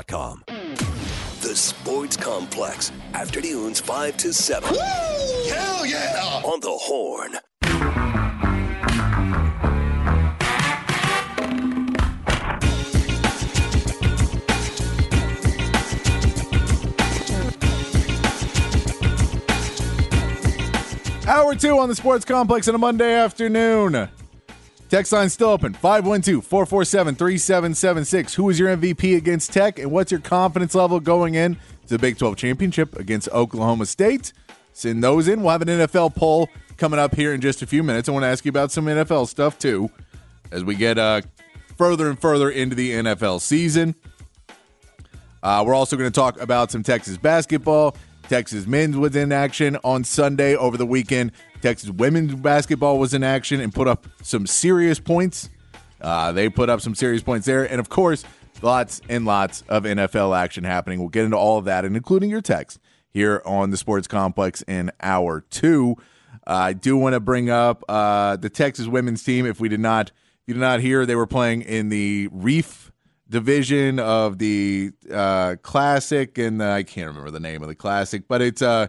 Com. The Sports Complex, afternoons 5 to 7. Woo! Hell yeah! On the Horn. Hour two on the Sports Complex on a Monday afternoon. Text line still open 512 447 3776. Who is your MVP against Tech, and what's your confidence level going in to the Big 12 championship against Oklahoma State? Send those in. We'll have an NFL poll coming up here in just a few minutes. I want to ask you about some NFL stuff too as we get uh, further and further into the NFL season. Uh, we're also going to talk about some Texas basketball. Texas men's was in action on Sunday over the weekend. Texas women's basketball was in action and put up some serious points. Uh, they put up some serious points there. And of course, lots and lots of NFL action happening. We'll get into all of that and including your text here on the Sports Complex in hour two. Uh, I do want to bring up uh, the Texas women's team. If we did not, you did not hear, they were playing in the Reef division of the uh, Classic, and I can't remember the name of the Classic, but it's uh,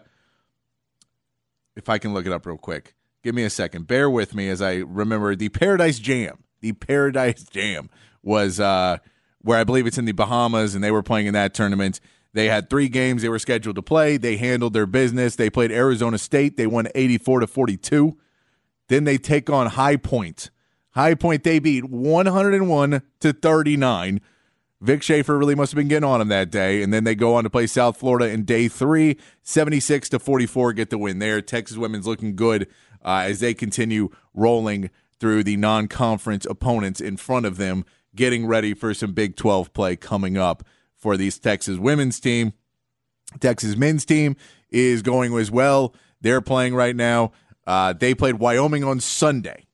if I can look it up real quick. Give me a second. Bear with me as I remember the Paradise Jam. The Paradise Jam was uh, where I believe it's in the Bahamas, and they were playing in that tournament. They had three games they were scheduled to play. They handled their business. They played Arizona State. They won 84 to 42. Then they take on High Point. High Point they beat 101 to 39. Vic Schaefer really must have been getting on him that day. And then they go on to play South Florida in day three, 76 to 44, get the win there. Texas women's looking good uh, as they continue rolling through the non conference opponents in front of them, getting ready for some Big 12 play coming up for these Texas women's team. Texas men's team is going as well. They're playing right now. Uh, they played Wyoming on Sunday.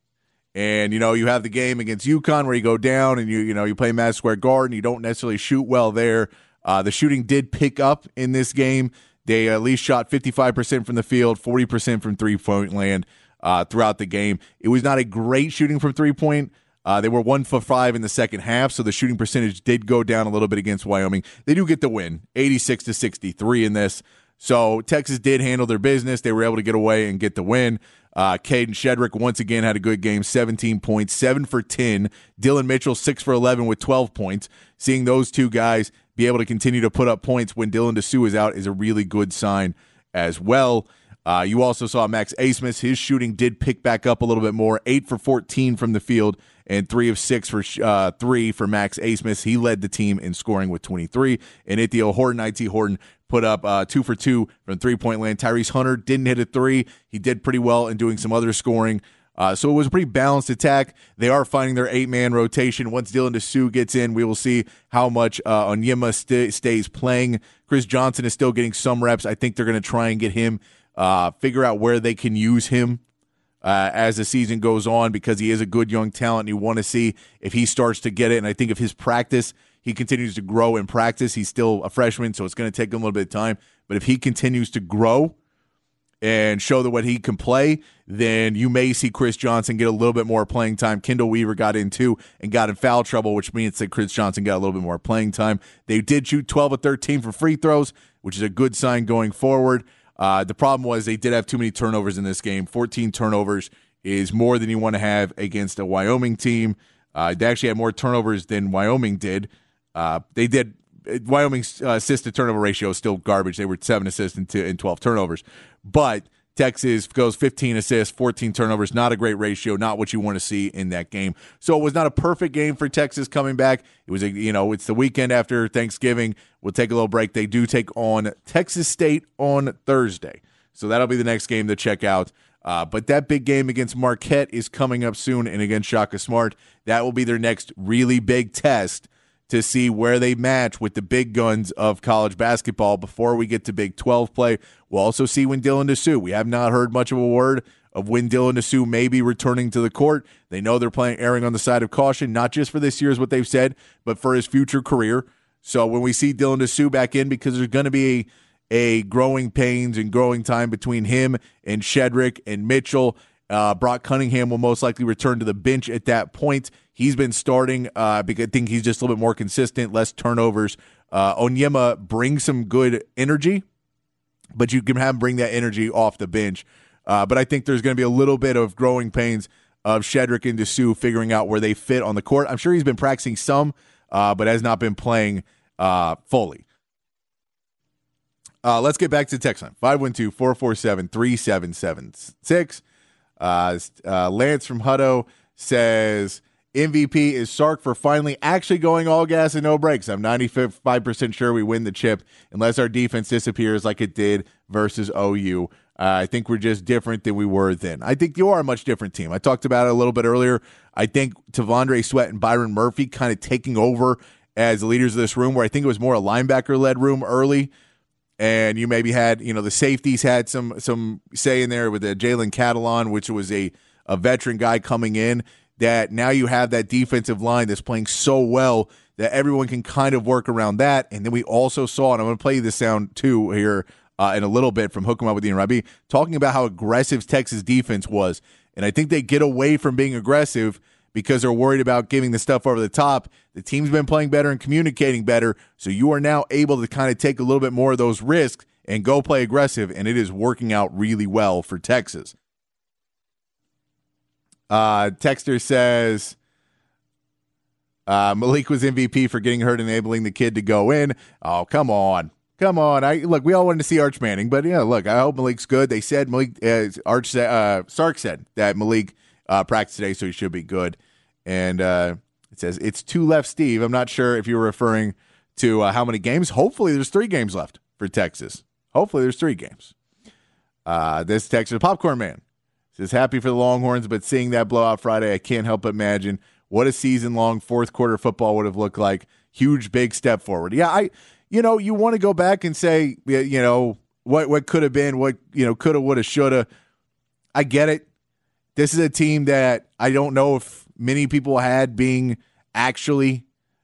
And you know, you have the game against UConn where you go down and you you know you play Madison Square Garden. You don't necessarily shoot well there. Uh, the shooting did pick up in this game. They at least shot 55% from the field, 40% from three point land uh, throughout the game. It was not a great shooting from three point. Uh, they were one for five in the second half, so the shooting percentage did go down a little bit against Wyoming. They do get the win, 86 to 63 in this. So Texas did handle their business. They were able to get away and get the win. Uh, Kadin Shedrick once again had a good game, 17 points, 7 for 10. Dillon Mitchell, 6 for 11 with 12 points. Seeing those two guys be able to continue to put up points when Dylan Disu is out is a really good sign as well. Uh, you also saw Max Abmas. His shooting did pick back up a little bit more, 8 for 14 from the field and 3 of 6 for uh, 3 for Max Abmas. He led the team in scoring with 23. And Ithiel Horton, IT Horton, put up uh, two for two from three point land. Tyrese Hunter didn't hit a three. He did pretty well in doing some other scoring. Uh, so it was a pretty balanced attack. They are finding their eight man rotation. Once Dylan Disu gets in, we will see how much uh, Onyema st- stays playing. Chris Johnson is still getting some reps. I think they're going to try and get him, uh, figure out where they can use him uh, as the season goes on because he is a good young talent. And you want to see if he starts to get it. And I think if his practice he continues to grow in practice. He's still a freshman, so it's going to take him a little bit of time. But if he continues to grow and show that what he can play, then you may see Chris Johnson get a little bit more playing time. Chendall Weaver got in too and got in foul trouble, which means that Chris Johnson got a little bit more playing time. They did shoot 12 of 13 for free throws, which is a good sign going forward. Uh, the problem was they did have too many turnovers in this game. 14 turnovers is more than you want to have against a Wyoming team. Uh, they actually had more turnovers than Wyoming did. Uh, they did Wyoming's uh, assist to turnover ratio is still garbage. They were seven assists and, two, and 12 turnovers. But Texas goes 15 assists, 14 turnovers. Not a great ratio. Not what you want to see in that game. So it was not a perfect game for Texas coming back. It was a you know it's the weekend after Thanksgiving. We'll take a little break. They do take on Texas State on Thursday. So that'll be the next game to check out. Uh, but that big game against Marquette is coming up soon, and against Shaka Smart, that will be their next really big test to see where they match with the big guns of college basketball before we get to Big 12 play. We'll also see when Dylan Disu. We have not heard much of a word of when Dylan Disu may be returning to the court. They know they're playing erring on the side of caution, not just for this year, is what they've said, but for his future career. So when we see Dylan Disu back in, because there's going to be a, a, growing pains and growing time between him and Shedrick and Mitchell. Uh, Brock Cunningham will most likely return to the bench at that point. He's been starting uh, because I think he's just a little bit more consistent, less turnovers. Uh, Onyema brings some good energy, but you can have him bring that energy off the bench. Uh, but I think there's going to be a little bit of growing pains of Shedrick and Disu figuring out where they fit on the court. I'm sure he's been practicing some, uh, but has not been playing uh, fully. Uh, let's get back to text line 512 447 3776. Uh, uh, Lance from Hutto says, MVP is Sark for finally actually going all gas and no brakes. I'm 95% sure we win the chip unless our defense disappears like it did versus OU. Uh, I think we're just different than we were then. I think you are a much different team. I talked about it a little bit earlier. I think T'Vondre Sweat and Byron Murphy kind of taking over as leaders of this room, where I think it was more a linebacker led room early. And you maybe had, you know, the safeties had some some say in there with the Jalen Catalon, which was a, a veteran guy coming in that now you have that defensive line that's playing so well that everyone can kind of work around that. And then we also saw, and I'm going to play this sound too here uh, in a little bit from Hook 'em Up with Ian Rabi, talking about how aggressive Texas defense was. And I think they get away from being aggressive because they're worried about giving the stuff over the top. The team's been playing better and communicating better. So you are now able to kind of take a little bit more of those risks and go play aggressive. And it is working out really well for Texas. Uh, Texter says uh, Malik was MVP for getting hurt, enabling the kid to go in. Oh, come on. Come on. I look, we all wanted to see Arch Manning, but yeah, look, I hope Malik's good. They said Malik uh, Arch uh, Sark said that Malik uh, practiced today, so he should be good. And uh, it says it's two left, Steve. I'm not sure if you were referring to uh, how many games. Hopefully, there's three games left for Texas. Hopefully, there's three games. Uh, this Texas popcorn man Says happy for the Longhorns, but seeing that blowout Friday, I can't help but imagine what a season long fourth quarter football would have looked like. Huge, big step forward. Yeah, I, you know, you want to go back and say, you know, what what could have been, what you know, coulda, woulda, shoulda. I get it. This is a team that I don't know if many people had being actually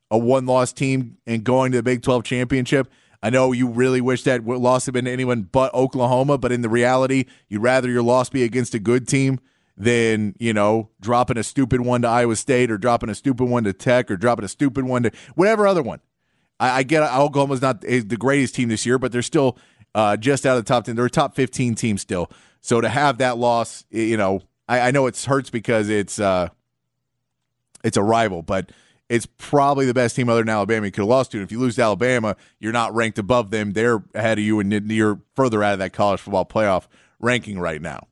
a one loss team and going to the Big 12 championship. I know you really wish that loss had been to anyone but Oklahoma, but in the reality, you'd rather your loss be against a good team than, you know, dropping a stupid one to Iowa State or dropping a stupid one to Tech or dropping a stupid one to whatever other one. I, I get Oklahoma's not the greatest team this year, but they're still uh, just out of the top 10. They're a top 15 team still. So to have that loss, you know, I, I know it hurts because it's uh, it's a rival, but – it's probably the best team other than Alabama you could have lost to. And if you lose to Alabama, you're not ranked above them. They're ahead of you, and you're further out of that college football playoff ranking right now.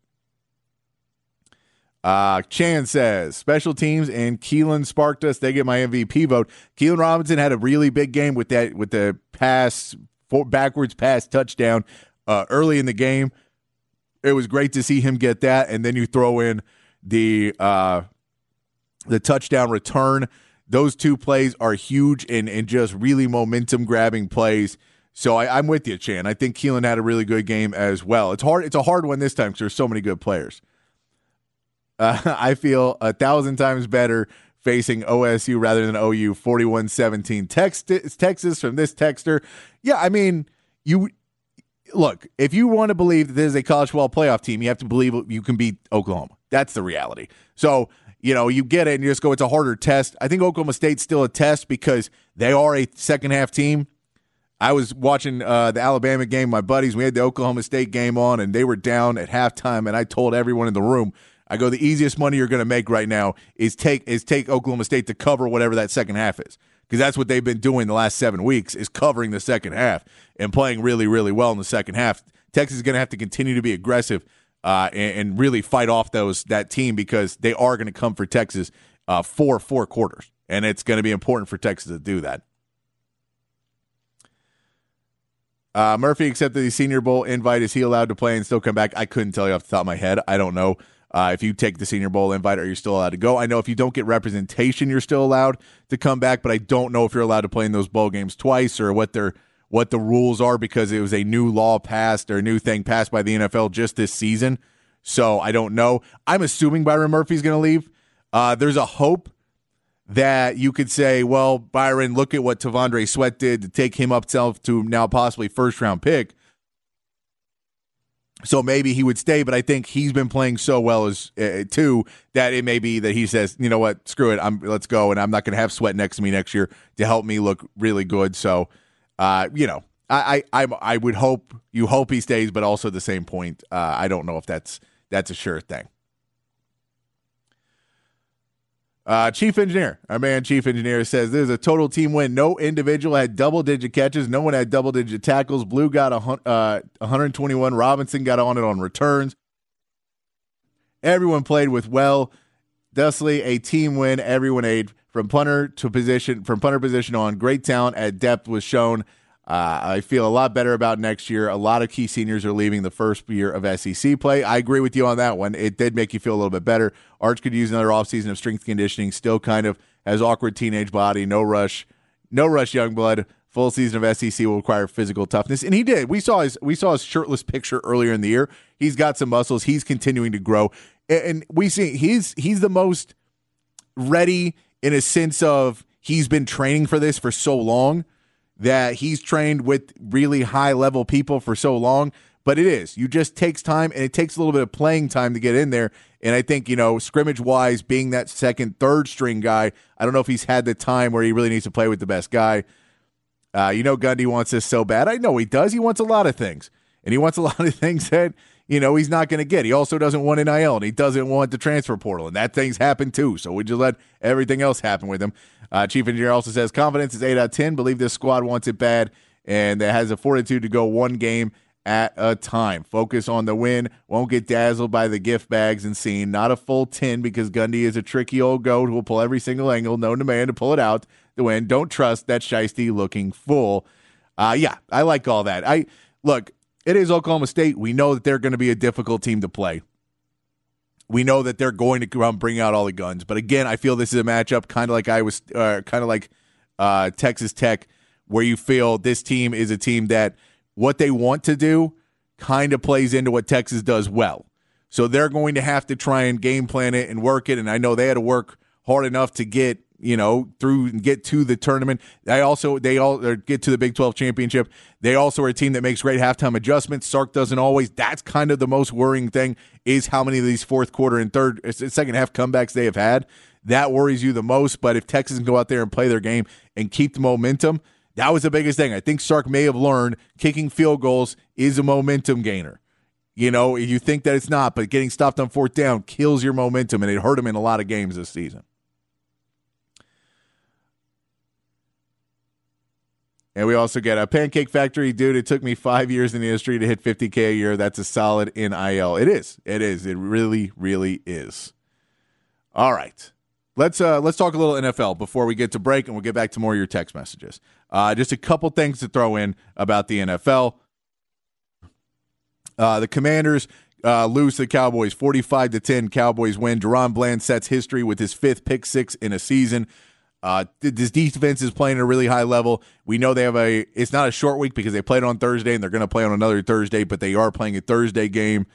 Uh, Chan says special teams and Keilan sparked us. They get my MVP vote. Keilan Robinson had a really big game with that with the pass backwards pass touchdown uh, early in the game. It was great to see him get that, and then you throw in the uh, the touchdown return those two plays are huge and, and just really momentum grabbing plays. So I, am with you, Chan. I think Keilan had a really good game as well. It's hard. It's a hard one this time because there's so many good players. Uh, I feel a thousand times better facing OSU rather than OU 41-17. Text, Texas from this texter. Yeah, I mean, you look, if you want to believe that this is a college football playoff team, you have to believe you can beat Oklahoma. That's the reality. So you know, you get it and you just go, it's a harder test. I think Oklahoma State's still a test because they are a second half team. I was watching uh, the Alabama game, my buddies. We had the Oklahoma State game on, and they were down at halftime. And I told everyone in the room, I go, the easiest money you're going to make right now is take is take Oklahoma State to cover whatever that second half is, because that's what they've been doing the last seven weeks is covering the second half and playing really, really well in the second half. Texas is going to have to continue to be aggressive uh, and, and, really fight off those that team because they are going to come for Texas uh, for four quarters, and it's going to be important for Texas to do that. Uh, Murphy accepted the Senior Bowl invite. Is he allowed to play and still come back? I couldn't tell you off the top of my head. I don't know. Uh, if you take the Senior Bowl invite, are you still allowed to go? I know if you don't get representation, you're still allowed to come back, but I don't know if you're allowed to play in those bowl games twice or what they're what the rules are because it was a new law passed or a new thing passed by the NFL just this season. So I don't know. I'm assuming Byron Murphy's going to leave. Uh, there's a hope that you could say, well, Byron, look at what T'Vondre Sweat did to take him up to now possibly first round pick. So maybe he would stay, but I think he's been playing so well as uh, too that it may be that he says, you know what, screw it, I'm let's go, and I'm not going to have Sweat next to me next year to help me look really good. So, uh, you know, I, I I I would hope you hope he stays, but also at the same point, uh, I don't know if that's that's a sure thing. Uh, chief engineer, our man, chief engineer says this is a total team win. No individual had double digit catches. No one had double digit tackles. Blue got a uh, 121. Robinson got on it on returns. Everyone played with well. Thusly, a team win. Everyone ate from punter to position, from punter position on. Great talent at depth was shown. Uh, I feel a lot better about next year. A lot of key seniors are leaving the first year of SEC play. I agree with you on that one. It did make you feel a little bit better. Arch could use another offseason of strength conditioning. Still kind of has awkward teenage body. No rush. No rush, young blood. Full season of SEC will require physical toughness, and he did. We saw his we saw his shirtless picture earlier in the year. He's got some muscles. He's continuing to grow, and we see he's he's the most ready in a sense of he's been training for this for so long that he's trained with really high level people for so long. But it is. You just takes time and it takes a little bit of playing time to get in there. And I think, you know, scrimmage wise, being that second, third string guy, I don't know if he's had the time where he really needs to play with the best guy. Uh, you know, Gundy wants this so bad. I know he does. He wants a lot of things. And he wants a lot of things that, you know, he's not going to get. He also doesn't want NIL and he doesn't want the transfer portal. And that thing's happened too. So we just let everything else happen with him. Uh, Chief Engineer also says confidence is 8 out of 10. Believe this squad wants it bad and that has a fortitude to go one game at a time. Focus on the win. Won't get dazzled by the gift bags and scene. Not a full 10 because Gundy is a tricky old goat who will pull every single angle known to man to pull it out to win. Don't trust that shisty looking fool. Uh, yeah, I like all that. I look, it is Oklahoma State. We know that they're going to be a difficult team to play we know that they're going to come bring out all the guns. But again, I feel this is a matchup kind of like I was, uh, kind of like uh, Texas Tech, where you feel this team is a team that what they want to do kind of plays into what Texas does well. So they're going to have to try and game plan it and work it. And I know they had to work hard enough to get you know, through and get to the tournament. They also they all get to the Big 12 championship. They also are a team that makes great halftime adjustments. Sark doesn't always. That's kind of the most worrying thing is how many of these fourth quarter and third second half comebacks they have had. That worries you the most. But if Texas can go out there and play their game and keep the momentum, that was the biggest thing. I think Sark may have learned kicking field goals is a momentum gainer. You know, you think that it's not, but getting stopped on fourth down kills your momentum, and it hurt him in a lot of games this season. And we also get a Pancake Factory, dude. It took me five years in the industry to hit 50K a year. That's a solid NIL. It is. It is. It really, really is. All right. Let's uh let's talk a little NFL before we get to break and we'll get back to more of your text messages. Uh just a couple things to throw in about the NFL. Uh the Commanders uh, lose to the Cowboys 45 to 10. Cowboys win. DaRon Bland sets history with his fifth pick six in a season. Uh, this defense is playing at a really high level. We know they have a. It's not a short week because they played on Thursday and they're going to play on another Thursday, but they are playing a Thursday game.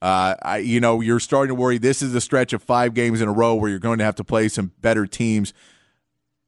Uh, I, you know, you're starting to worry. This is a stretch of five games in a row where you're going to have to play some better teams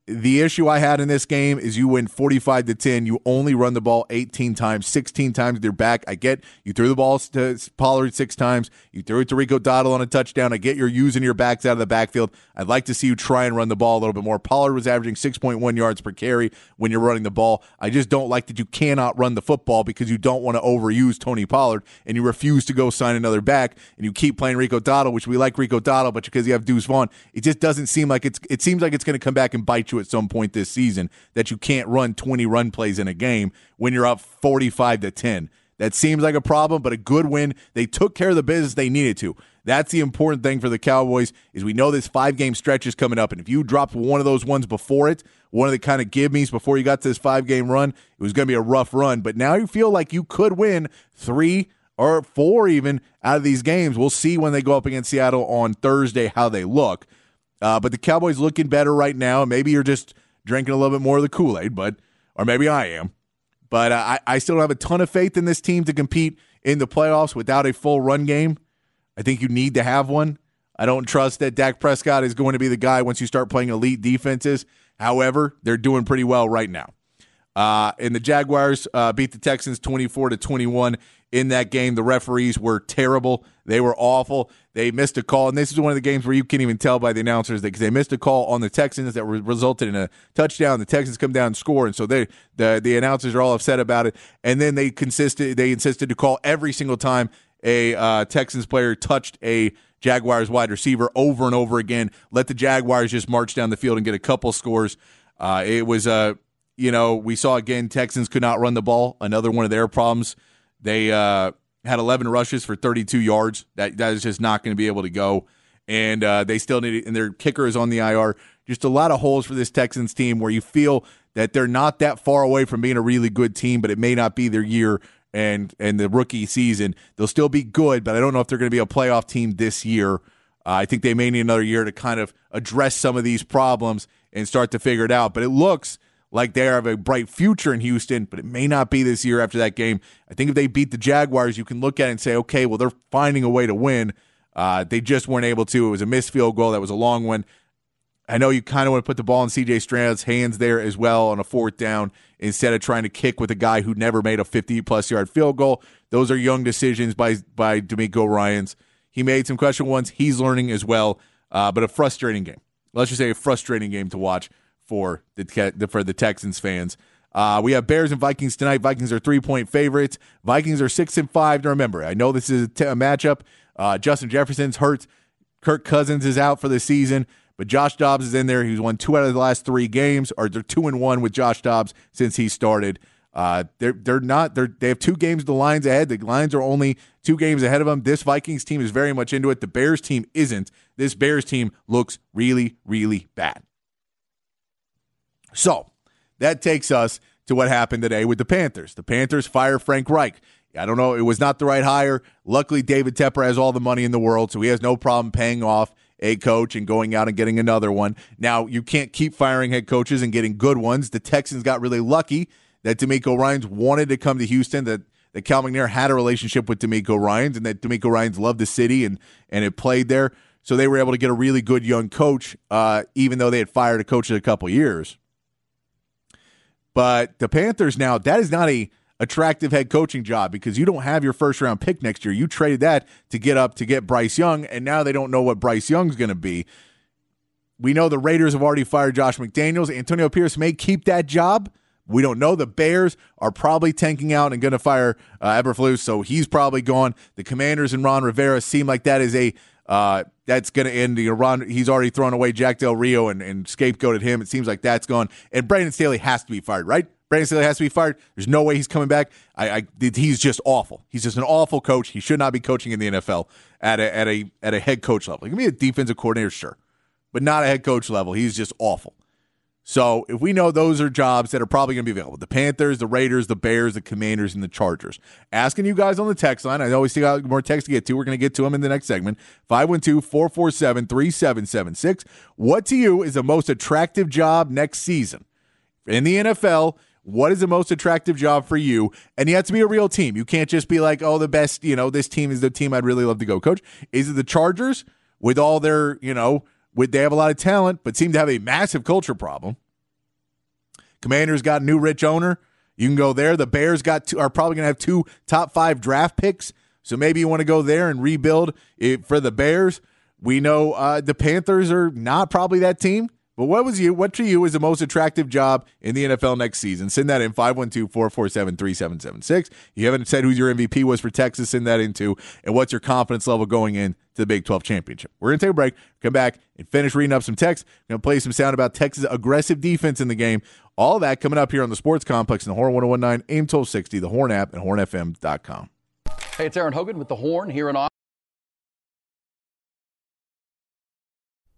the issue I had in this game is you win 45 to 10. You only run the ball 18 times, 16 times with your back. I get you threw the ball to Pollard six times. You threw it to Rico Dowdle on a touchdown. I get you're using your backs out of the backfield. I'd like to see you try and run the ball a little bit more. Pollard was averaging 6.1 yards per carry when you're running the ball. I just don't like that you cannot run the football because you don't want to overuse Tony Pollard and you refuse to go sign another back and you keep playing Rico Dowdle, which we like Rico Dowdle, but because you have Deuce Vaughn, it just doesn't seem like it's it seems like it's going to come back and bite you at some point this season that you can't run 20 run plays in a game when you're up 45 to 10. That seems like a problem, but a good win. They took care of the business they needed to. That's the important thing for the Cowboys is we know this five game stretch is coming up, and if you dropped one of those ones before it, one of the kind of give me's before you got to this five game run, it was going to be a rough run. But now you feel like you could win three or four even out of these games. We'll see when they go up against Seattle on Thursday how they look. Uh, but the Cowboys looking better right now. Maybe you're just drinking a little bit more of the Kool Aid, but or maybe I am. But uh, I, I still don't have a ton of faith in this team to compete in the playoffs without a full run game. I think you need to have one. I don't trust that Dak Prescott is going to be the guy once you start playing elite defenses. However, they're doing pretty well right now. Uh, and the Jaguars uh, beat the Texans 24 to 21 in that game. The referees were terrible. They were awful. They missed a call, and this is one of the games where you can't even tell by the announcers because they missed a call on the Texans that resulted in a touchdown. The Texans come down and score, and so they the the announcers are all upset about it. And then they consisted they insisted to call every single time a uh, Texans player touched a Jaguars wide receiver over and over again. Let the Jaguars just march down the field and get a couple scores. Uh, it was a uh, you know, we saw again Texans could not run the ball. Another one of their problems. They uh, had 11 rushes for 32 yards. That that is just not going to be able to go. And uh, they still need it. And their kicker is on the IR. Just a lot of holes for this Texans team where you feel that they're not that far away from being a really good team, but it may not be their year. And and the rookie season, they'll still be good, but I don't know if they're going to be a playoff team this year. Uh, I think they may need another year to kind of address some of these problems and start to figure it out. But it looks like they have a bright future in Houston, but it may not be this year after that game. I think if they beat the Jaguars, you can look at it and say, okay, well, they're finding a way to win. Uh, they just weren't able to. It was a missed field goal. That was a long one. I know you kind of want to put the ball in CJ Stroud's hands there as well on a fourth down instead of trying to kick with a guy who never made a 50 plus yard field goal. Those are young decisions by by DeMeco Ryans. He made some questionable ones. He's learning as well, uh, but a frustrating game. Let's just say a frustrating game to watch for the for the Texans fans. Uh, we have Bears and Vikings tonight. Vikings are three point favorites. Vikings are six and five. To remember, I know this is a, t- a matchup. Uh, Justin Jefferson's hurt. Kirk Cousins is out for the season, but Josh Dobbs is in there. He's won two out of the last three games, or they're two and one with Josh Dobbs since he started. Uh, they're they're not they're they have two games the Lions ahead. The Lions are only two games ahead of them. This Vikings team is very much into it. The Bears team isn't. This Bears team looks really really bad. So that takes us to what happened today with the Panthers. The Panthers fire Frank Reich. I don't know. It was not the right hire. Luckily, David Tepper has all the money in the world, so he has no problem paying off a coach and going out and getting another one. Now, you can't keep firing head coaches and getting good ones. The Texans got really lucky that DeMeco Ryans wanted to come to Houston, that, that Cal McNair had a relationship with DeMeco Ryans, and that DeMeco Ryans loved the city and, and it played there. So they were able to get a really good young coach, uh, even though they had fired a coach in a couple years. But the Panthers now, that is not a attractive head coaching job because you don't have your first round pick next year. You traded that to get up to get Bryce Young, and now they don't know what Bryce Young's going to be. We know the Raiders have already fired Josh McDaniels. Antonio Pierce may keep that job. We don't know. The Bears are probably tanking out and going to fire uh, Eberflus, so he's probably gone. The Commanders and Ron Rivera seem like that is a uh, that's going to end. You know, he's already thrown away Jack Del Rio and, and scapegoated him. It seems like that's gone. And Brandon Staley has to be fired, right? Brandon Staley has to be fired. There's no way he's coming back. I, I he's just awful. He's just an awful coach. He should not be coaching in the NFL at a at a at a head coach level. He can be a defensive coordinator, sure, but not a head coach level. He's just awful. So if we know those are jobs that are probably going to be available, the Panthers, the Raiders, the Bears, the Commanders, and the Chargers. Asking you guys on the text line. I still got more texts to get to. We're going to get to them in the next segment. 512-447-3776. What to you is the most attractive job next season? In the NFL, what is the most attractive job for you? And you have to be a real team. You can't just be like, oh, the best, you know, this team is the team I'd really love to go coach. Is it the Chargers with all their, you know, with they have a lot of talent, but seem to have a massive culture problem. Commanders got a new rich owner. You can go there. The Bears got two, are probably going to have two top five draft picks, so maybe you want to go there and rebuild it for the Bears. We know uh, the Panthers are not probably that team. But what was you? What to you is the most attractive job in the NFL next season? Send that in 512-447-3776. You haven't said who your MVP was for Texas. Send that in too. And what's your confidence level going in to the Big 12 championship? We're gonna take a break. Come back and finish reading up some text. We're gonna play some sound about Texas' aggressive defense in the game. All that coming up here on the Sports Complex in the Horn 1019, AM 1260, the Horn app, and HornFM.com. Hey, it's Aaron Hogan with the Horn here in Austin.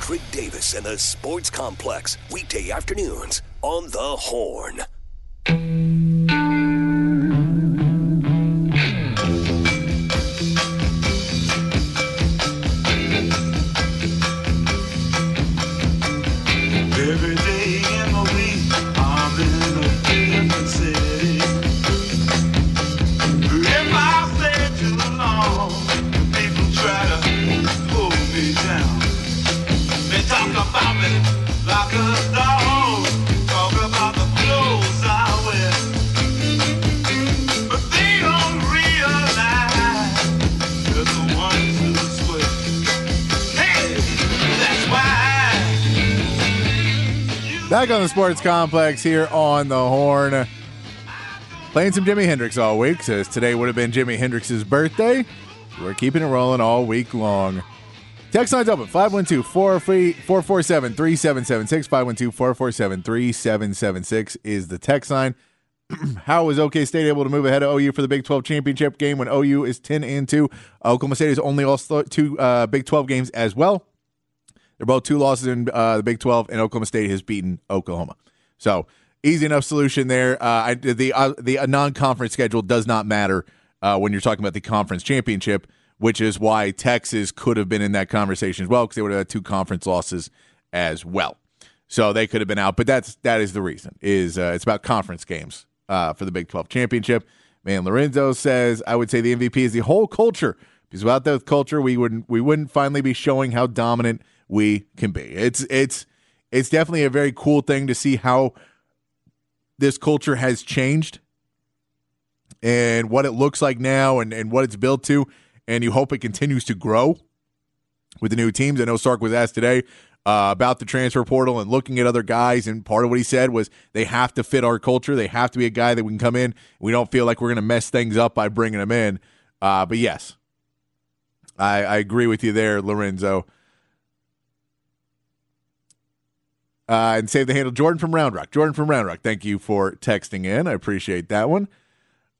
Patrick Davis and the Sports Complex, weekday afternoons on The Horn. Every day Back on the Sports Complex here on the Horn. Playing some Jimi Hendrix all week, says today would have been Jimi Hendrix's birthday. We're keeping it rolling all week long. Text lines open 512 447 3776. 512 447 3776 is the text line. How was OK State able to move ahead of OU for the Big 12 championship game when OU is 10 and 2? Oklahoma State is only lost two uh, Big 12 games as well. They're both two losses in uh, the Big 12, and Oklahoma State has beaten Oklahoma. So easy enough solution there. Uh, I, the uh, the non conference schedule does not matter uh, when you're talking about the conference championship, which is why Texas could have been in that conversation as well because they would have had two conference losses as well. So they could have been out, but that's that is the reason. Is uh, it's about conference games uh, for the Big 12 championship. Man, Lorenzo says I would say the MVP is the whole culture because without that culture, we wouldn't we wouldn't finally be showing how dominant we can be. It's it's it's definitely a very cool thing to see how this culture has changed and what it looks like now and, and what it's built to. And you hope it continues to grow with the new teams. I know Sark was asked today uh, about the transfer portal and looking at other guys. And part of what he said was they have to fit our culture. They have to be a guy that we can come in. We don't feel like we're going to mess things up by bringing them in. Uh, but yes, I, I agree with you there, Lorenzo. Uh, and save the handle Jordan from Round Rock. Jordan from Round Rock, thank you for texting in. I appreciate that one.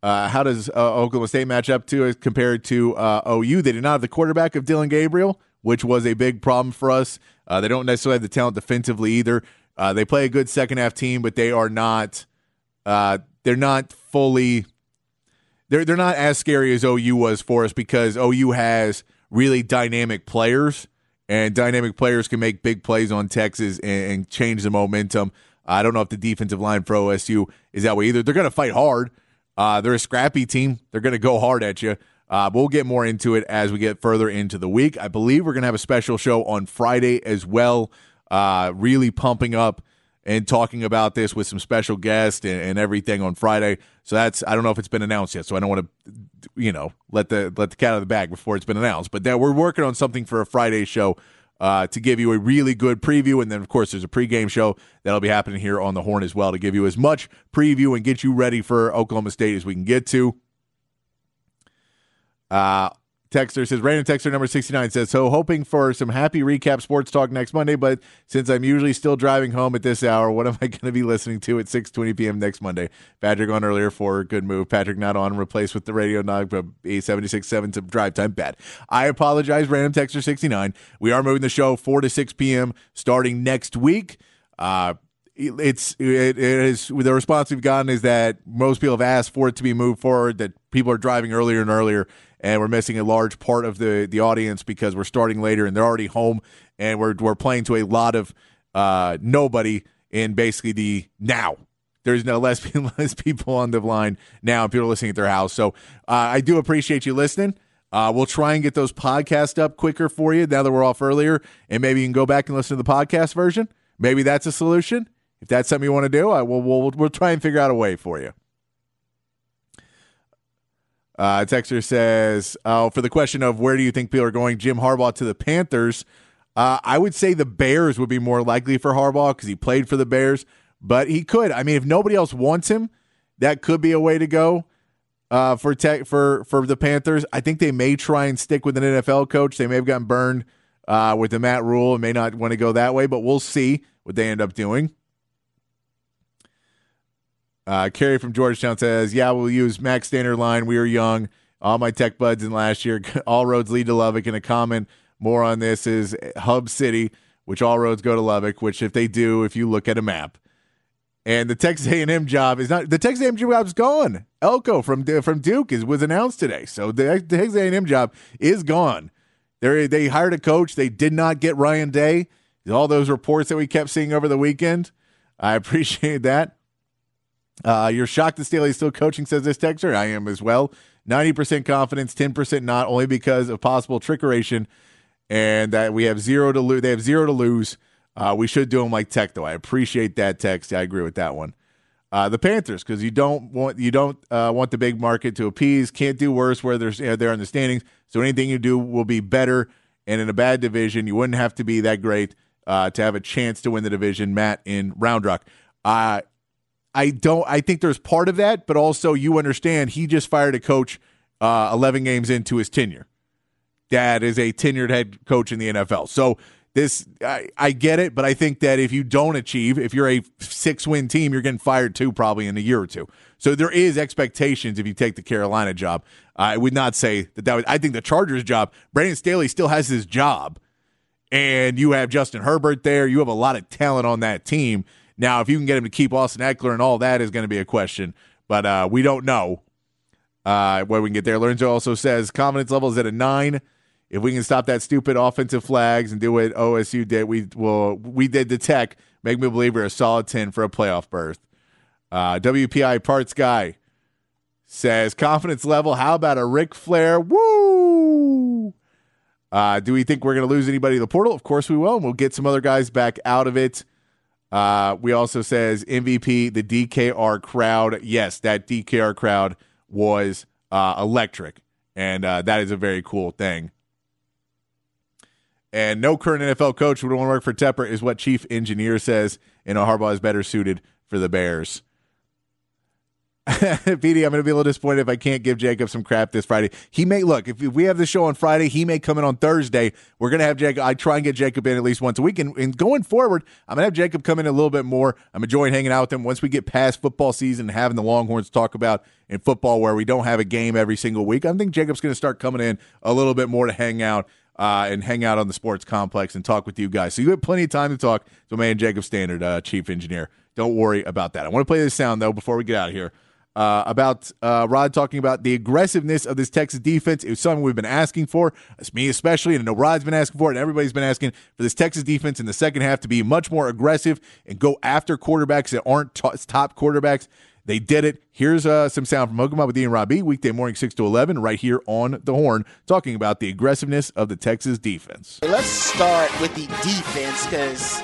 Uh, how does uh, Oklahoma State match up to it compared to uh, OU? They did not have the quarterback of Dillon Gabriel, which was a big problem for us. Uh, they don't necessarily have the talent defensively either. Uh, they play a good second half team, but they are not. They're not fully. They're they're not as scary as OU was for us because OU has really dynamic players and dynamic players can make big plays on Texas and, and, change the momentum. I don't know if the defensive line for OSU is that way either. They're going to fight hard. Uh, they're a scrappy team. They're going to go hard at you. Uh, we'll get more into it as we get further into the week. I believe we're going to have a special show on Friday as well. Uh, really pumping up and talking about this with some special guests and, and, everything on Friday. So that's I don't know if it's been announced yet. So I don't want to, you know, let the let the cat out of the bag before it's been announced. But we're working on something for a Friday show uh, to give you a really good preview, and then of course there's a pregame show that'll be happening here on the Horn as well to give you as much preview and get you ready for Oklahoma State as we can get to. Uh, Texter says, random texter number 69 says, so hoping for some happy recap sports talk next Monday, but since I'm usually still driving home at this hour, what am I going to be listening to at 6.20 p.m. next Monday? Patrick on earlier for good move. Patrick not on, replaced with the radio nog, but A76.7 to drive time. Bad. I apologize, random texter 69. We are moving the show 4 to 6 p.m. starting next week. Uh, it's it, it is the response we've gotten is that most people have asked for it to be moved forward that people are driving earlier and earlier and we're missing a large part of the the audience because we're starting later and they're already home and we're we're playing to a lot of uh, nobody in basically the now. There's no less less people on the line now, and people are listening at their house. So uh, I do appreciate you listening. Uh, we'll try and get those podcasts up quicker for you now that we're off earlier, and maybe you can go back and listen to the podcast version. Maybe that's a solution. If that's something you want to do, I will. We'll, we'll try and figure out a way for you. Uh, Texter says, oh, for the question of where do you think people are going, Jim Harbaugh to the Panthers, uh, I would say the Bears would be more likely for Harbaugh because he played for the Bears, but he could. I mean, if nobody else wants him, that could be a way to go uh, for tech for for the Panthers. I think they may try and stick with an NFL coach. They may have gotten burned uh, with the Matt Rhule and may not want to go that way, but we'll see what they end up doing. Uh, Carrie from Georgetown says, "Yeah, we'll use Max Standard line. We were young. All my tech buds in last year. All roads lead to Lubbock." And a comment more on this is Hub City, which all roads go to Lubbock. Which, if they do, if you look at a map, and the Texas A&M job is not the Texas A&M job is gone. Elko from from Duke is was announced today, so the, the Texas A&M job is gone. They they hired a coach. They did not get Ryan Day. All those reports that we kept seeing over the weekend, I appreciate that. Uh, you're shocked that Staley's still coaching, says this texter. I am as well. 90% confidence, 10% not, only because of possible trickeration and that we have zero to lose. They have zero to lose. Uh, we should do them like Tech, though. I appreciate that text. I agree with that one. Uh, the Panthers, because you don't want you don't uh, want the big market to appease. Can't do worse where they're you know, they're in the standings. So anything you do will be better. And in a bad division, you wouldn't have to be that great uh, to have a chance to win the division. Matt in Round Rock. Uh, I don't. I think there's part of that, but also you understand he just fired a coach uh, 11 games into his tenure. Dad is a tenured head coach in the NFL. So this I, I get it, but I think that if you don't achieve, if you're a six win team, you're getting fired too probably in a year or two. So there is expectations if you take the Carolina job. I would not say that that I think the Chargers job. Brandon Staley still has his job, and you have Justin Herbert there. You have a lot of talent on that team. Now, if you can get him to keep Austin Ekeler and all that is going to be a question, but uh, we don't know uh, where we can get there. Lorenzo also says confidence level is at a nine if we can stop that stupid offensive flags and do what OSU did, we will we did the tech. Make me believe we're a solid ten for a playoff berth. Uh, WPI parts guy says confidence level. How about a Ric Flair? Woo! Uh, do we think we're going to lose anybody in the portal? Of course we will. And we'll get some other guys back out of it. Uh, we also says MVP the DKR crowd. Yes, that DKR crowd was uh, electric, and uh, that is a very cool thing. And no current NFL coach would want to work for Tepper, is what chief engineer says. And Harbaugh is better suited for the Bears. PD, I'm going to be a little disappointed if I can't give Jacob some crap this Friday. He may look if we have the show on Friday, he may come in on Thursday. We're going to have Jacob. I try and get Jacob in at least once a week, and, and going forward, I'm going to have Jacob come in a little bit more. I'm enjoying hanging out with him once we get past football season and having the Longhorns talk about in football where we don't have a game every single week. I think Jacob's going to start coming in a little bit more to hang out uh, and hang out on the sports complex and talk with you guys. So you have plenty of time to talk to man Jacob Standard, uh, chief engineer. Don't worry about that. I want to play this sound though before we get out of here. Uh, about uh, Rod talking about the aggressiveness of this Texas defense. It was something we've been asking for, it's me especially, and I know Rod's been asking for it, and everybody's been asking for this Texas defense in the second half to be much more aggressive and go after quarterbacks that aren't t- top quarterbacks. They did it. Here's uh, some sound from Hokema with Ian Robbie, weekday morning 6 to 11, right here on The Horn, talking about the aggressiveness of the Texas defense. Let's start with the defense because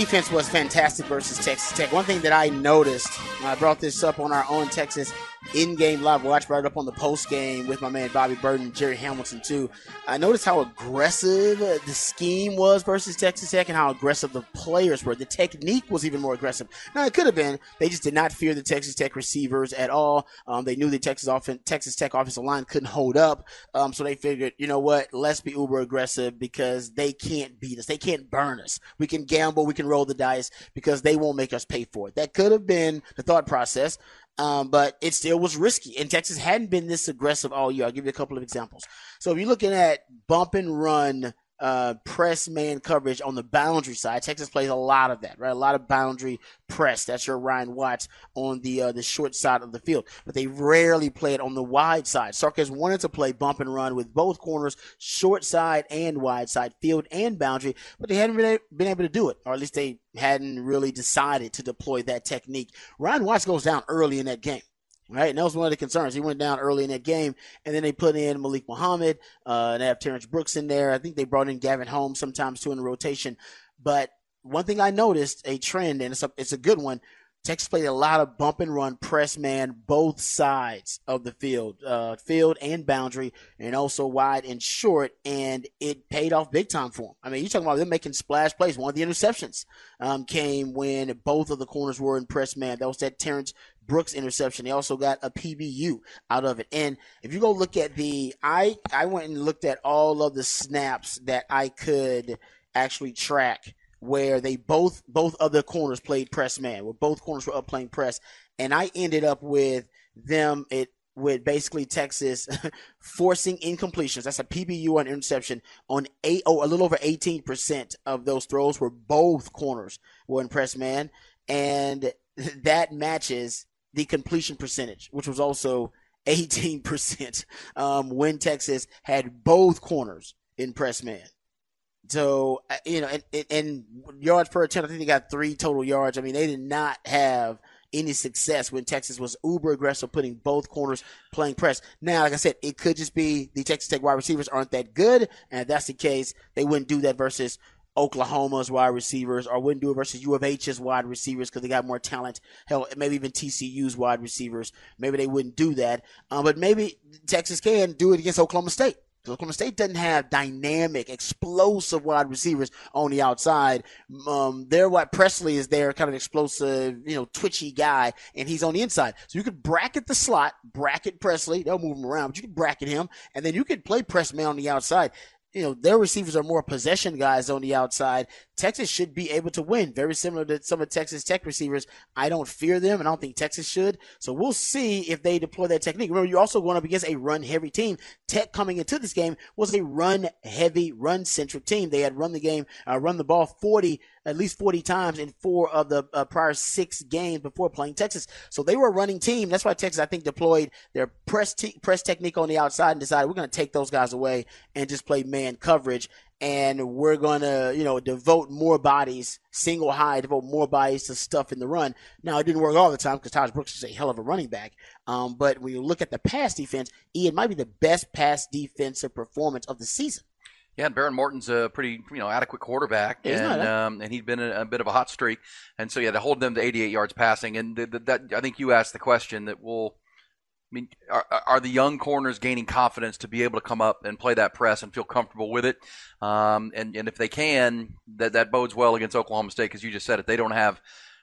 defense was fantastic versus Texas Tech. One thing that I noticed, I brought this up on our own Texas in-game live watch, brought up on the post game with my man Bobby Burton, Jerry Hamilton too. I noticed how aggressive the scheme was versus Texas Tech and how aggressive the players were. The technique was even more aggressive. Now it could have been they just did not fear the Texas Tech receivers at all. Um, they knew the Texas offense, Texas Tech offensive line couldn't hold up, um, so they figured, you know what, let's be uber aggressive because they can't beat us, they can't burn us. We can gamble, we can roll the dice because they won't make us pay for it. That could have been the thought process. Um, but it still was risky. And Texas hadn't been this aggressive all year. I'll give you a couple of examples. So if you're looking at bump and run uh, press man coverage on the boundary side. Texas plays a lot of that, right? A lot of boundary press. That's your Ryan Watts on the uh, the short side of the field, but they rarely play it on the wide side. Sarkis wanted to play bump and run with both corners, short side and wide side, field and boundary, but they hadn't been, been able to do it, or at least they hadn't really decided to deploy that technique. Ryan Watts goes down early in that game. Right, and that was one of the concerns. He went down early in that game, and then they put in Malik Muhammad, uh, and they have Terrence Brooks in there. I think they brought in Gavin Holmes sometimes too in the rotation. But one thing I noticed a trend, and it's a, it's a good one. Texas played a lot of bump and run, press man, both sides of the field, uh, field and boundary, and also wide and short, and it paid off big time for them. I mean, you're talking about them making splash plays. One of the interceptions um, came when both of the corners were in press man. That was that Terrence Brooks interception. They also got a PBU out of it. And if you go look at the, I I went and looked at all of the snaps that I could actually track where they both both of the corners played press man, where both corners were up playing press, and I ended up with them it with basically Texas forcing incompletions. That's a PBU on interception on eight oh a little over eighteen percent of those throws were both corners were in press man, and that matches the completion percentage, which was also 18% um, when Texas had both corners in press man. So uh, you know, and, and, yards per attempt, I think they got three total yards. I mean, they did not have any success when Texas was uber aggressive, putting both corners playing press. Now, like I said, it could just be the Texas Tech wide receivers aren't that good, and if that's the case, they wouldn't do that versus Oklahoma's wide receivers, or wouldn't do it versus U of H's wide receivers because they got more talent. Hell, maybe even TCU's wide receivers. Maybe they wouldn't do that, um, but maybe Texas can do it against Oklahoma State. Oklahoma State doesn't have dynamic, explosive wide receivers on the outside. Um, their what Presley is there, kind of explosive, you know, twitchy guy, and he's on the inside. So you could bracket the slot, bracket Presley. They'll move him around, but you could bracket him, and then you could play press man on the outside you know, their receivers are more possession guys on the outside. Texas should be able to win. Very similar to some of Texas Tech receivers. I don't fear them, and I don't think Texas should. So we'll see if they deploy that technique. Remember, you're also going up against a run heavy team. Tech coming into this game was a run heavy, run centric team. They had run the game, uh, run the ball 40 at least 40 times in four of the uh, prior six games before playing Texas. So they were a running team. That's why Texas, I think, deployed their press te- press technique on the outside and decided we're going to take those guys away and just play man coverage. And we're going to, you know, devote more bodies, single high, devote more bodies to stuff in the run. Now, it didn't work all the time because Tahj Brooks is a hell of a running back. Um, but when you look at the pass defense, Ian might be the best pass defensive performance of the season. Yeah, and Behren Morton's a pretty you know adequate quarterback, and um, and he'd been in a bit of a hot streak, and so yeah, to hold them to 88 yards passing, and that I think you asked the question that will. I mean, are, are the young corners gaining confidence to be able to come up and play that press and feel comfortable with it? Um, and and if they can, that that bodes well against Oklahoma State because you just said it. They don't have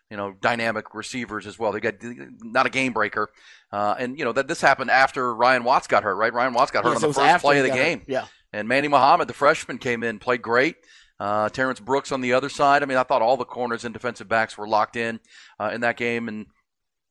you know, dynamic receivers as well. They got not a game breaker, uh, and you know that this happened after Ryan Watts got hurt. Right, Ryan Watts got hurt Yes, on the first play of the got hurt. game. Yeah. And Manny Muhammad, the freshman, came in, played great. Uh, Terrence Brooks on the other side. I mean, I thought all the corners and defensive backs were locked in uh, in that game, and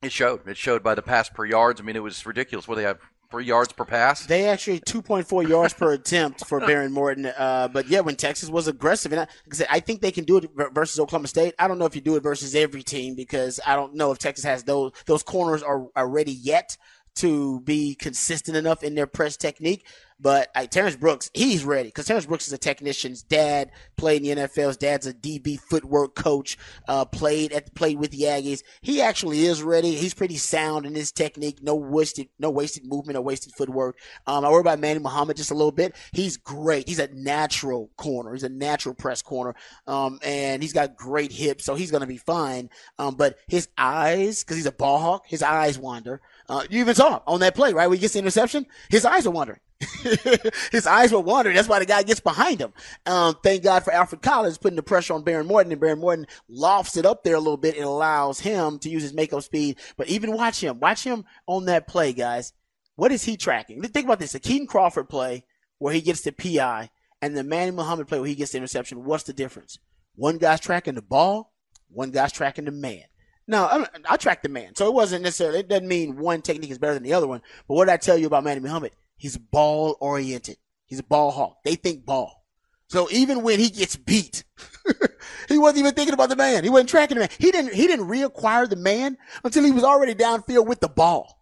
it showed. It showed by the pass per yards. I mean, it was ridiculous. What they have three yards per pass. They actually 2.4 yards per attempt for Behren Morton. Uh, but yeah, when Texas was aggressive, and I, I think they can do it versus Oklahoma State. I don't know if you do it versus every team because I don't know if Texas has those those corners are, are ready yet to be consistent enough in their press technique. But uh, Terrence Brooks, he's ready because Terrence Brooks is a technician's dad. Played in the NFL. His dad's a DB footwork coach. Uh, played at played with the Aggies. He actually is ready. He's pretty sound in his technique. No wasted, no wasted movement or wasted footwork. Um, I worry about Manny Muhammad just a little bit. He's great. He's a natural corner. He's a natural press corner. Um, and he's got great hips, so he's gonna be fine. Um, but his eyes, because he's a ball hawk, his eyes wander. Uh, you even saw on that play, right? When he gets the interception, his eyes are wandering. his eyes were wandering. That's why the guy gets behind him. Um, thank God for Alfred Collins putting the pressure on Behren Morton, and Behren Morton lofts it up there a little bit and allows him to use his makeup speed. But even watch him, watch him on that play, guys. What is he tracking? Think about this: the Kitan Crawford play where he gets the PI, and the Manny Muhammad play where he gets the interception. What's the difference? One guy's tracking the ball, one guy's tracking the man. Now, I, I track the man, so it wasn't necessarily. It doesn't mean one technique is better than the other one. But what did I tell you about Manny Muhammad? He's ball oriented. He's a ball hawk. They think ball. So even when he gets beat, he wasn't even thinking about the man. He wasn't tracking the man. He didn't. He didn't reacquire the man until he was already downfield with the ball.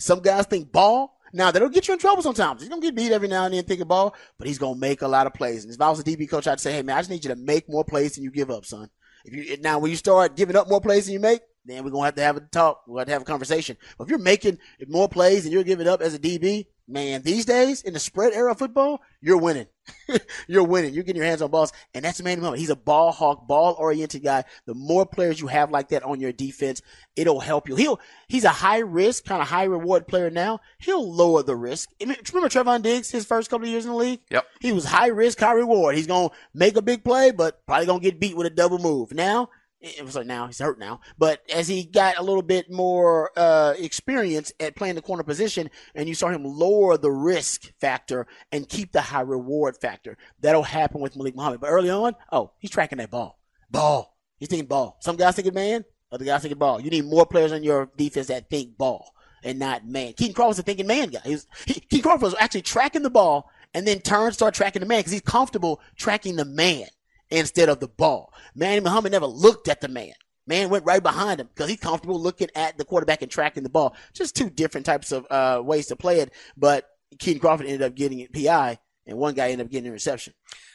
Some guys think ball. Now that'll get you in trouble sometimes. He's gonna get beat every now and then thinking ball, but he's gonna make a lot of plays. And if I was a DB coach, I'd say, hey man, I just need you to make more plays than you give up, son. If you now when you start giving up more plays than you make, then we're gonna have to have a talk. We're gonna have to have a conversation. But if you're making more plays and you're giving up as a DB, man, these days in the spread era of football, you're winning. you're winning. You're getting your hands on balls, and that's Manny Muhammad. He's a ball hawk, ball oriented guy. The more players you have like that on your defense, it'll help you. He'll he's a high risk, kind of high reward player now. He'll lower the risk. Remember Trevon Diggs, his first couple of years in the league? Yep. He was high risk, high reward. He's gonna make a big play, but probably gonna get beat with a double move. Now it was like now he's hurt now. But as he got a little bit more uh, experience at playing the corner position, and you saw him lower the risk factor and keep the high reward factor, that'll happen with Malik Muhammad. But early on, oh, he's tracking that ball, ball. He's thinking ball. Some guys thinking man, other guys thinking ball. You need more players on your defense that think ball and not man. Kitan Crawford's a thinking man guy. He he, Kitan Crawford was actually tracking the ball and then turn start tracking the man because he's comfortable tracking the man instead of the ball. Manny Muhammad never looked at the man. Man went right behind him because he's comfortable looking at the quarterback and tracking the ball. Just two different types of uh, ways to play it. But Kitan Crawford ended up getting it PI, and one guy ended up getting a reception.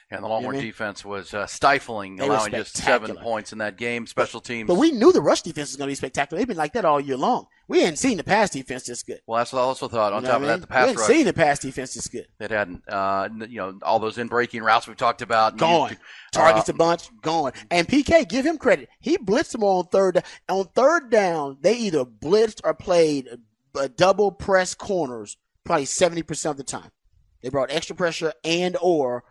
And the Longhorn You know I mean? defense was uh, stifling, They allowing just seven points in that game. Special teams. But we knew the rush defense was going to be spectacular. They've been like that all year long. We hadn't seen the pass defense this good. well, that's what I also thought. On You know top of that, the mean? we hadn't rush seen the pass defense this good. that hadn't, uh, you know, all those in breaking routes we've talked about. Gone. You- Targets uh, a bunch, gone. And PK, give him credit. He blitzed them all on third. On third down, they either blitzed or played uh, double press corners probably seventy percent of the time. They brought extra pressure and or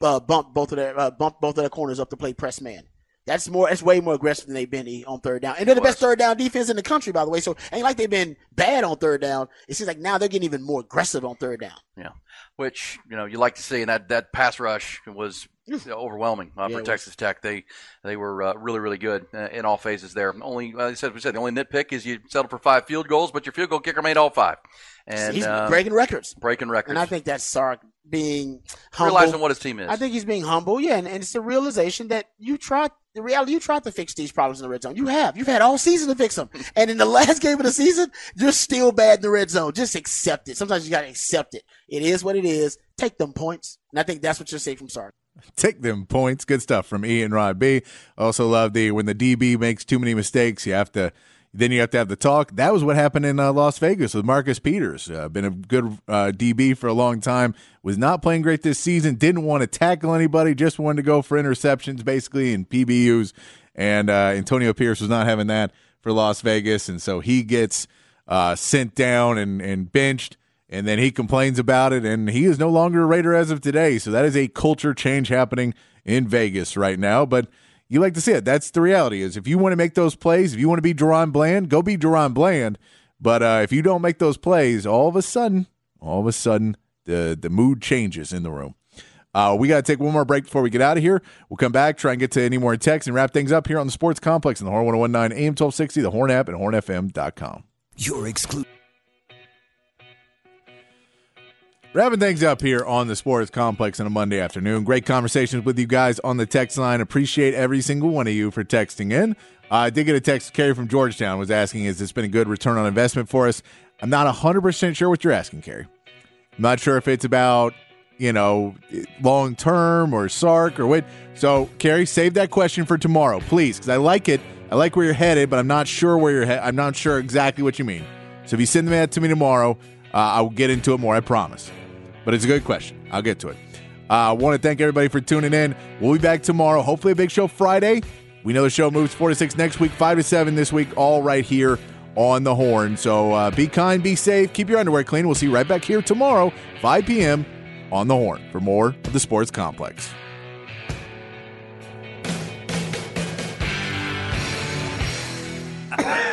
uh, bumped both of their uh, bumped both of their corners up to play press man. That's more. That's way more aggressive than they've been on third down. And they're the best third down defense in the country, by the way. So ain't like they've been bad on third down. It seems like now they're getting even more aggressive on third down. Yeah, which you know you like to see, and that that pass rush was overwhelming uh, Yeah, for. Texas Tech. They they were uh, really really good uh, in all phases there. Only like I said we said the only nitpick is you settled for five field goals, but your field goal kicker made all five, and He's uh, breaking records. breaking records. And I think that's Sark being humble. realizing what his team is. I think he's being humble, yeah, and, and it's a realization that you tried. The reality, you tried to fix these problems in the red zone. You have. You've had all season to fix them, and in the last game of the season, you're still bad in the red zone. Just accept it. Sometimes you gotta accept it. It is what it is. Take them points, and I think that's what you're saying from Sark. Take them points. Good stuff from Ian Rod B. Also love the when the DB makes too many mistakes, you have to then you have to have the talk. That was what happened in uh, Las Vegas with Marcus Peters. Uh, been a good uh, DB for a long time. Was not playing great this season. Didn't want to tackle anybody. Just wanted to go for interceptions, basically, and PBUs. And uh, Antonio Pierce was not having that for Las Vegas, and so he gets uh, sent down and, and benched and then he complains about it, and he is no longer a Raider as of today. So that is a culture change happening in Vegas right now. But you like to see it. That's the reality. Is if you want to make those plays, if you want to be DaRon Bland, go be DaRon Bland. But uh, if you don't make those plays, all of a sudden, all of a sudden, the the mood changes in the room. Uh, we got to take one more break before we get out of here. We'll come back, try and get to any more texts, and wrap things up here on the Sports Complex in the Horn 1019 AM 1260, the Horn app, and hornfm.com. Your exclusive. Wrapping things up here on the Sports Complex on a Monday afternoon. Great conversations with you guys on the text line. Appreciate every single one of you for texting in. Uh, I did get a text. Carrie from Georgetown was asking, "Has this been a good return on investment for us?" I'm not 100 percent sure what you're asking, Carrie. I'm not sure if it's about you know long term or Sark or what. So, Carrie, save that question for tomorrow, please, because I like it. I like where you're headed, but I'm not sure where you're headed. I'm not sure exactly what you mean. So, if you send that to me tomorrow, uh, I will get into it more, I promise. But it's a good question. I'll get to it. Uh, I want to thank everybody for tuning in. We'll be back tomorrow. Hopefully, a big show Friday. We know the show moves 4 to 6 next week, 5 to 7 this week, all right here on the horn. So uh, be kind, be safe, keep your underwear clean. We'll see you right back here tomorrow, 5 p.m. on the horn for more of the sports complex.